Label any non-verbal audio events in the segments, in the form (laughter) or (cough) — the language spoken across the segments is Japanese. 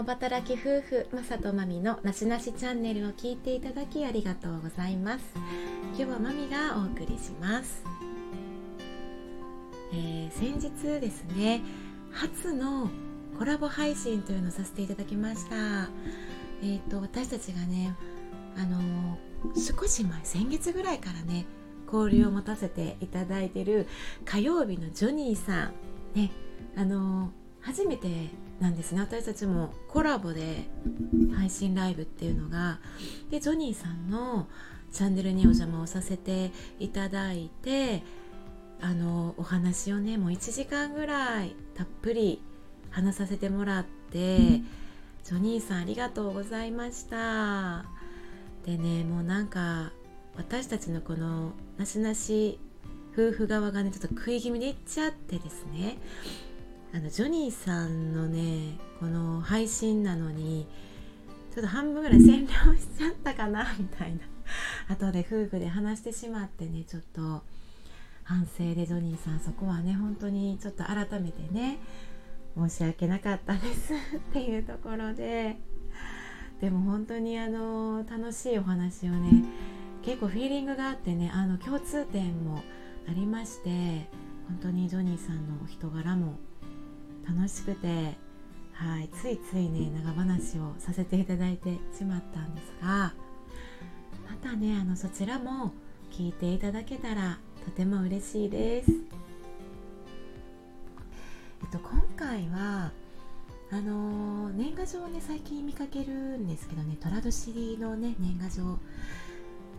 共働き夫婦マサとマミのなしなしチャンネルを聞いていただきありがとうございます。今日はマミがお送りします、えー、先日ですね初のコラボ配信というのをさせていただきました。えーと、私たちがねあの、少し前先月ぐらいからね交流を持たせていただいてる火曜日のジョニーさんねあの、初めてなんですね。私たちもコラボで配信ライブっていうのが。でジョニーさんのチャンネルにお邪魔をさせていただいてあのお話をねもう1時間ぐらいたっぷり話させてもらってジョニーさんありがとうございました。でねもうなんか私たちのこのなしなし夫婦側がねちょっと食い気味でいっちゃってですね。あのジョニーさんのねこの配信なのにちょっと半分ぐらい占領しちゃったかなみたいな。(laughs) 後で夫婦で話してしまってねちょっと反省でジョニーさんそこはね本当にちょっと改めてね申し訳なかったです (laughs) っていうところで。でも本当にあの楽しいお話をね結構フィーリングがあってねあの共通点もありまして本当にジョニーさんのお人柄も楽しくて、はい、ついついね長話をさせていただいてしまったんですがまたねあのそちらも聞いていただけたらとても嬉しいです。えっと、今回はあのー、年賀状をね最近見かけるんですけどね寅年のね年賀状、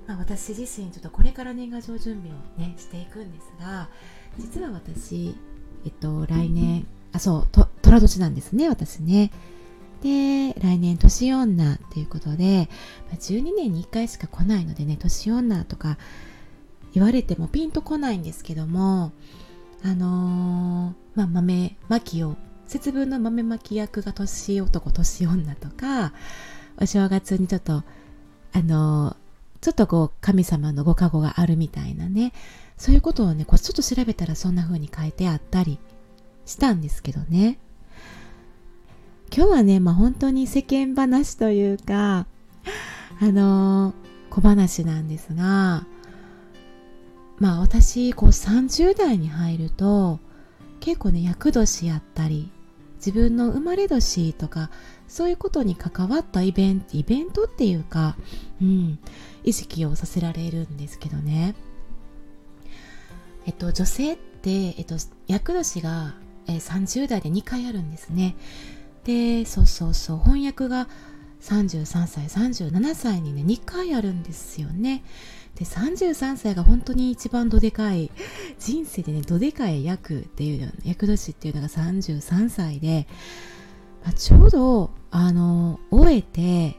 まあ、私自身ちょっとこれから年賀状準備をねしていくんですが実は私えっと来年あ、そう、と、虎年なんですね、私ね。で、来年年女っていうことで、12年に1回しか来ないのでね、年女とか言われてもピンとこないんですけども、あのー、まあ、豆巻きを、節分の豆巻き役が年男、年女とか、お正月にちょっと、あのー、ちょっとこう、神様のご加護があるみたいなね、そういうことをね、こうちょっと調べたらそんな風に書いてあったりしたんですけどね。今日はね、まあ、本当に世間話というかあのー、小話なんですがまあ私こう30代に入ると結構ね厄年やったり自分の生まれ年とかそういうことに関わったイベントイベントっていうか、うん、意識をさせられるんですけどね。えっと女性って、えっと、厄年がえー、30代で2回あるんですね。でそうそうそう翻訳が33歳37歳にね2回あるんですよね。で33歳が本当に一番どでかい人生でねどでかい役っていう役年っていうのが33歳で、まあ、ちょうどあの終えて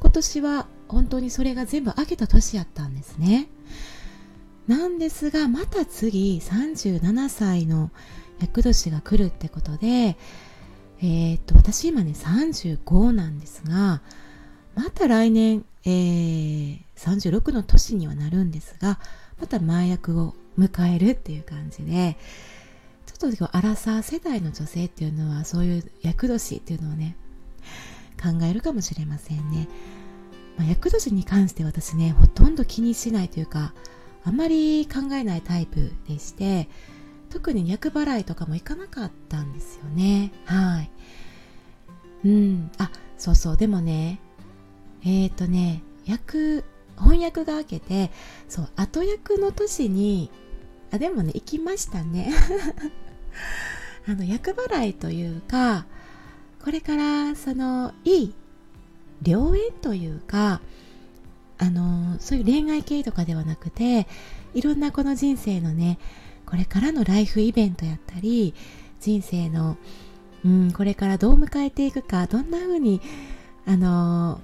今年は本当にそれが全部明けた年やったんですね。なんですがまた次37歳の厄年が来るってことで、えー、っと私今ね35なんですがまた来年、えー、36の年にはなるんですがまた前役を迎えるっていう感じでちょっとアラサー世代の女性っていうのはそういう厄年っていうのをね考えるかもしれませんね、まあ、厄年に関して私ねほとんど気にしないというかあまり考えないタイプでして特に厄払いとかも行かなかったんですよね。はい。うん。あそうそう。でもねえっ、ー、とね役翻訳が明けてそう後役の年にあでもね行きましたね。(laughs) あの厄払いというかこれからそのいい良縁というかあのそういう恋愛系とかではなくていろんなこの人生のねこれからのライフイベントやったり人生の、うん、これからどう迎えていくかどんな風にあの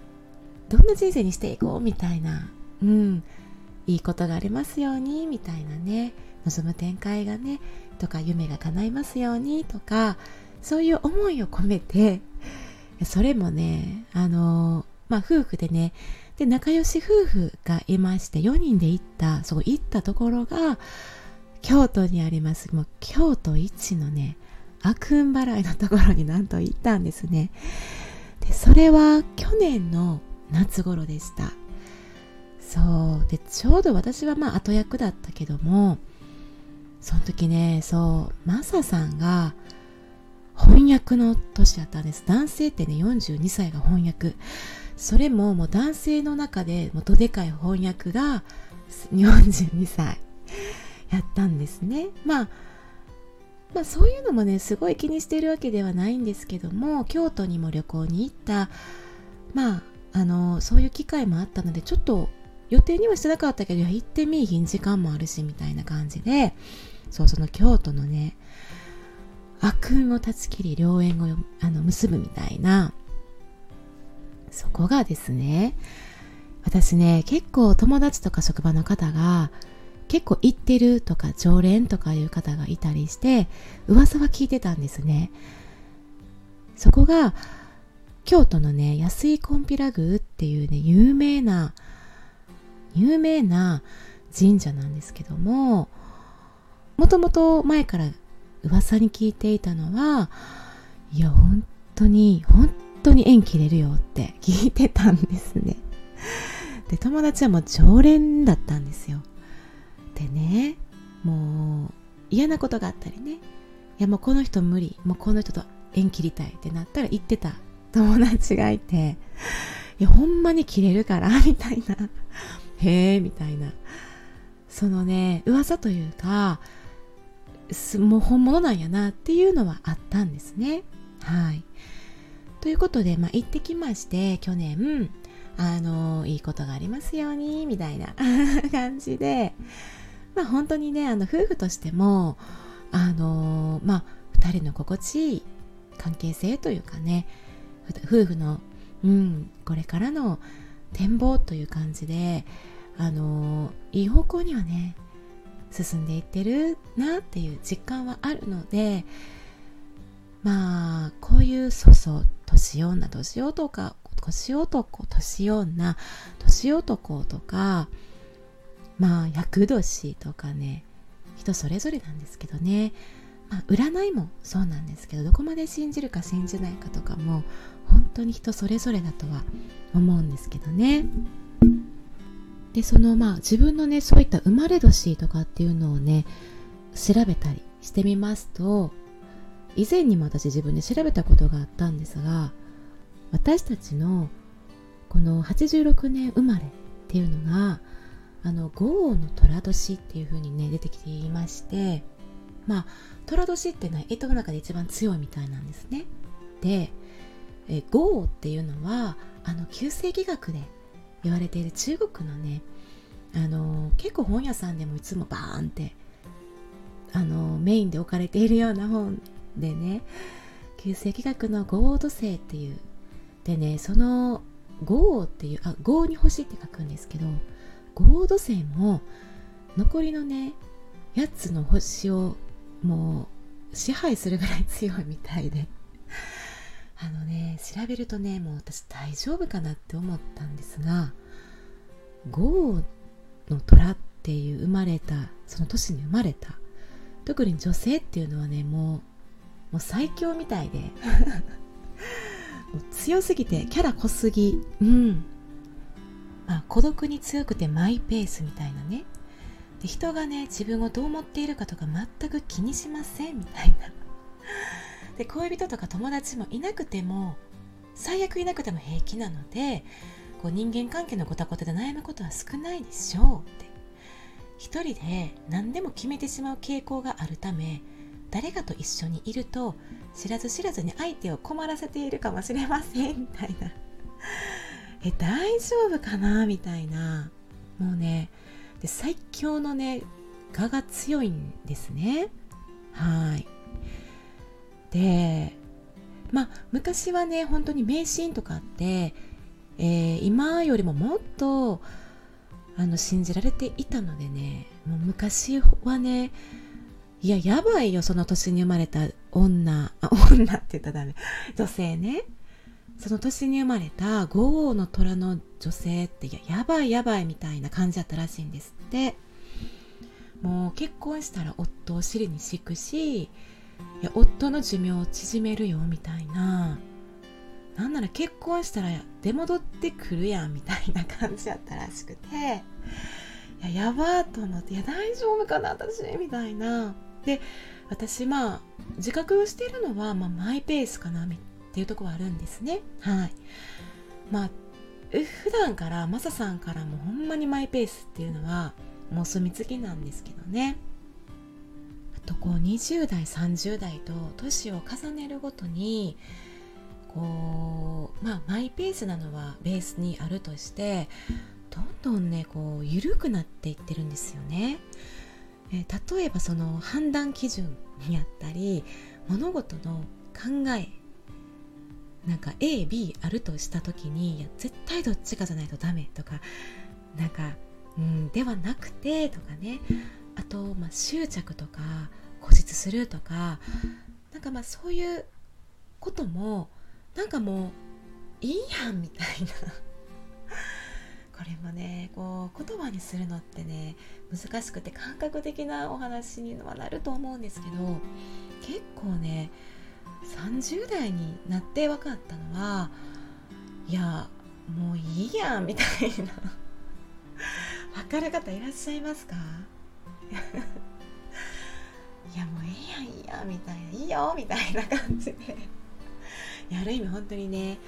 どんな人生にしていこうみたいな、うん、いいことがありますようにみたいなね望む展開がねとか夢が叶いますようにとかそういう思いを込めてそれもねあのまあ夫婦でねで仲良し夫婦がいまして4人で行ったそう行ったところが京都にありますもう京都一のね悪運払いのところになんと行ったんですね。でそれは去年の夏頃でした。そう。でちょうど私はまあ後役だったけどもその時ねそうマサさんが翻訳の年だったんです。男性ってね42歳が翻訳。それももう男性の中でもどでかい翻訳が42歳。やったんですね。まあまあそういうのもねすごい気にしてるわけではないんですけども京都にも旅行に行ったまああのそういう機会もあったのでちょっと予定にはしてなかったけど行ってみいひん時間もあるしみたいな感じでそうその京都のね悪運を断ち切り良縁をあの結ぶみたいなそこがですね私ね結構友達とか職場の方が結構行ってるとか常連とかいう方がいたりして噂は聞いてたんですね。そこが京都のね安井金毘羅宮っていうね有名な有名な神社なんですけどももともと前から噂に聞いていたのはいや本当に本当に縁切れるよって聞いてたんですね。で友達はもう常連だったんですよ。でねもう嫌なことがあったりねいやもうこの人無理もうこの人と縁切りたいってなったら言ってた友達がいていやほんまに切れるから (laughs) みたいな。へえみたいな。そのね噂というかもう本物なんやなっていうのはあったんですね。はい。ということで、まあ、行ってきまして去年あのいいことがありますようにみたいな (laughs) 感じでまあ本当にねあの夫婦としてもあのまあ2人の心地いい関係性というかね夫婦の、うん、これからの展望という感じであのいい方向にはね進んでいってるなっていう実感はあるのでまあこういうそうそう年女年男か年男年女年男とかまあ厄年とかね人それぞれなんですけどね。まあ、占いもそうなんですけどどこまで信じるか信じないかとかも本当に人それぞれだとは思うんですけどね。でそのまあ自分のねそういった生まれ年とかっていうのをね調べたりしてみますと以前にも私自分で調べたことがあったんですが私たちのこの86年生まれっていうのがあの豪王の寅年っていう風にね出てきていましてまあ寅年っていうのは干支の中で一番強いみたいなんですね。でえ豪王っていうのはあの旧世紀学で言われている中国のねあの結構本屋さんでもいつもバーンってあのメインで置かれているような本でね旧世紀学の豪王土星っていうでねその豪王っていうあ豪に星って書くんですけど豪土星も残りのね8つの星をもう支配するぐらい強いみたいで。(laughs) あのね調べるとねもう私大丈夫かなって思ったんですが豪の虎っていう生まれたその年に生まれた特に女性っていうのはねもうもう最強みたいで。(laughs) 強すぎてキャラ濃すぎ。うん。まあ孤独に強くてマイペースみたいなね。で人がね自分をどう思っているかとか全く気にしませんみたいな。(laughs) で恋人とか友達もいなくても最悪いなくても平気なのでこう人間関係のごたごたで悩むことは少ないでしょうって。一人で何でも決めてしまう傾向があるため誰かと一緒にいると知らず知らずに相手を困らせているかもしれませんみたいな。え大丈夫かな？みたいな。もうねで最強のね我が強いんですね。はい。でまあ昔はね本当に迷信とかって、えー、今よりももっとあの信じられていたのでねもう昔はねいややばいよその年に生まれた女あ女って言ったらダメ。女性ね。その年に生まれた五王の虎の女性ってやばいやばいみたいな感じだったらしいんですって。もう結婚したら夫を尻に敷くしいや夫の寿命を縮めるよみたいな。なんなら結婚したら出戻ってくるやんみたいな感じやったらしくて。いややばーと思っていや大丈夫かな私みたいな。で私まあ自覚してるのは、まあ、マイペースかな。っていうとこはあるんですね。はい。まあ普段からマサさんからもほんまにマイペースっていうのはもう住み着きなんですけどね。あとこう20代30代と年を重ねるごとにこうまあマイペースなのはベースにあるとしてどんどんねこう緩くなっていってるんですよね。え、例えばその判断基準にあったり物事の考えなんか AB あるとした時にいや絶対どっちかじゃないとダメとかなんかうんではなくてとかね。あと、まあ、執着とか固執するとかなんかまあそういうこともなんかもういいやんみたいな。(laughs) これもねこう言葉にするのってね難しくて感覚的なお話にはなると思うんですけど結構ね30代になって分かったのはいやもういいやみたいな。分かる方いらっしゃいますか？(laughs) いやもういいやんいいやみたいないいよみたいな感じで。やある意味本当にね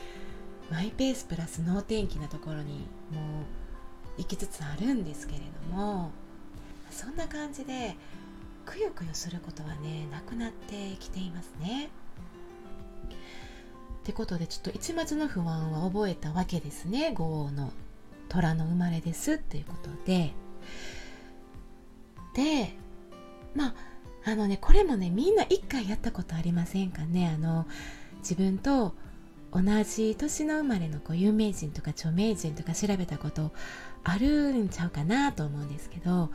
マイペースプラス脳天気なところにもう行きつつあるんですけれどもそんな感じでくよくよすることはねなくなってきていますね。ってことでちょっと一末の不安は覚えたわけですね。五王の虎の生まれですっていうことで。でまああのねこれもねみんな一回やったことありませんかね。あの自分と同じ年の生まれのこう有名人とか著名人とか調べたことあるんちゃうかなと思うんですけど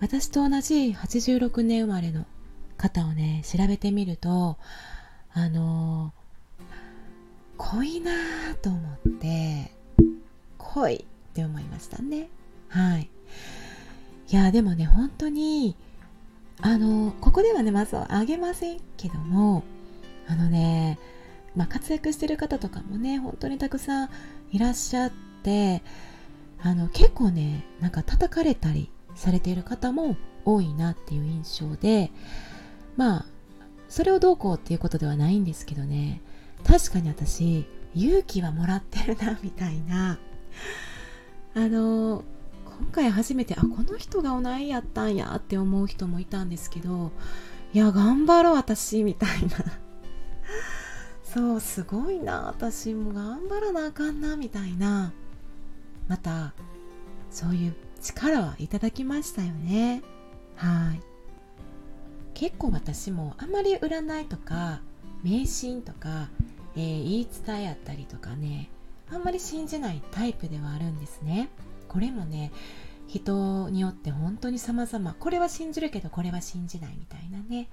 私と同じ86年生まれの方をね調べてみるとあの濃いなぁと思って濃いって思いましたね。はい。いやでもね本当にあのここではねまずはあげませんけどもあのねまあ、活躍してる方とかもね本当にたくさんいらっしゃってあの結構ねなんか叩かれたりされている方も多いなっていう印象でまあそれをどうこうっていうことではないんですけどね。確かに私勇気はもらってるなみたいな。あの今回初めてあこの人が同いやったんやって思う人もいたんですけどいや頑張ろう私みたいな。(laughs) そうすごいな私も頑張らなあかんなみたいな。またそういう力はいただきましたよね。はい。結構私もあまり占いとか迷信とか、えー、言い伝えやったりとかねあんまり信じないタイプではあるんですね。これもね人によって本当に様々。これは信じるけどこれは信じないみたいなね。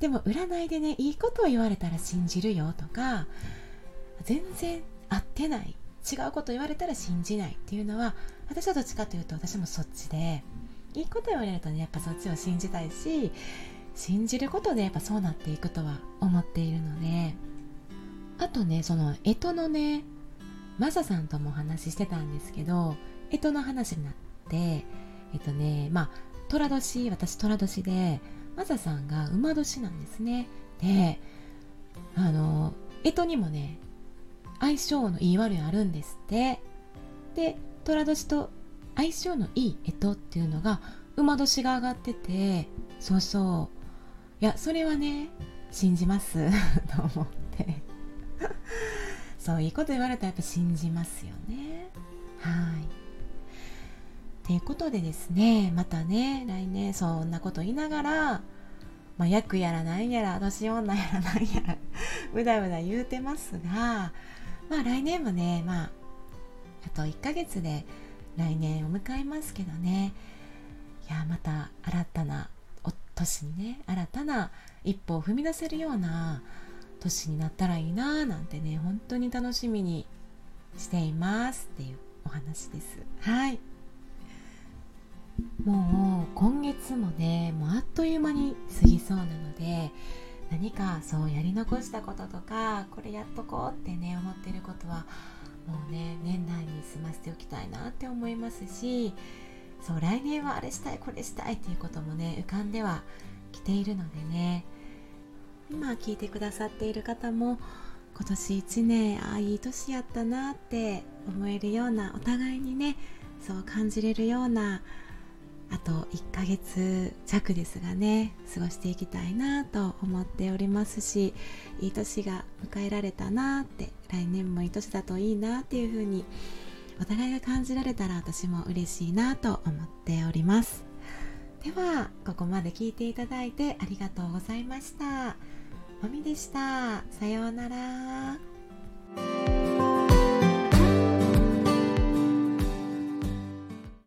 でも占いでねいいことを言われたら信じるよとか全然合ってない。違うこと言われたら信じない。っていうのは私はどっちかというと私もそっちでいいこと言われるとねやっぱそっちを信じたいし信じることでやっぱそうなっていくとは思っているのであとねその干支のねマサさんともお話ししてたんですけど干支の話になってえっとねまあ寅年私寅年でマサさんが馬年なんですね。であの干支にもね相性のいい悪いあるんですって。で寅年と相性のいい干支っていうのが馬年が上がっててそうそう。いやそれはね信じます。(laughs) と思って。そういいこと言われたらやっぱ信じますよね。はい。ということでですねまたね来年そんなこと言いながら、まあ、役やらなんやら年女やらなんやらうだうだ言うてますがまあ来年もねまああと1ヶ月で来年を迎えますけどね。いやまた新たなお年にね新たな一歩を踏み出せるような年になったらいいななんてね本当に楽しみにしていますっていうお話です。はい。もう今月もねもうあっという間に過ぎそうなので何かそうやり残したこととかこれやっとこうってね思ってることはもうね年内に済ませておきたいなって思いますしそう来年はあれしたいこれしたいっていうこともね浮かんではきているのでね今聞いてくださっている方も今年1年ああいい年やったなって思えるようなお互いにねそう感じれるようなあと1ヶ月弱ですがね過ごしていきたいなと思っておりますしいい年が迎えられたなって来年もいい年だといいなっていう風にお互いが感じられたら私も嬉しいなと思っております。ではここまで聞いていただいてありがとうございました。もみでした。さようなら。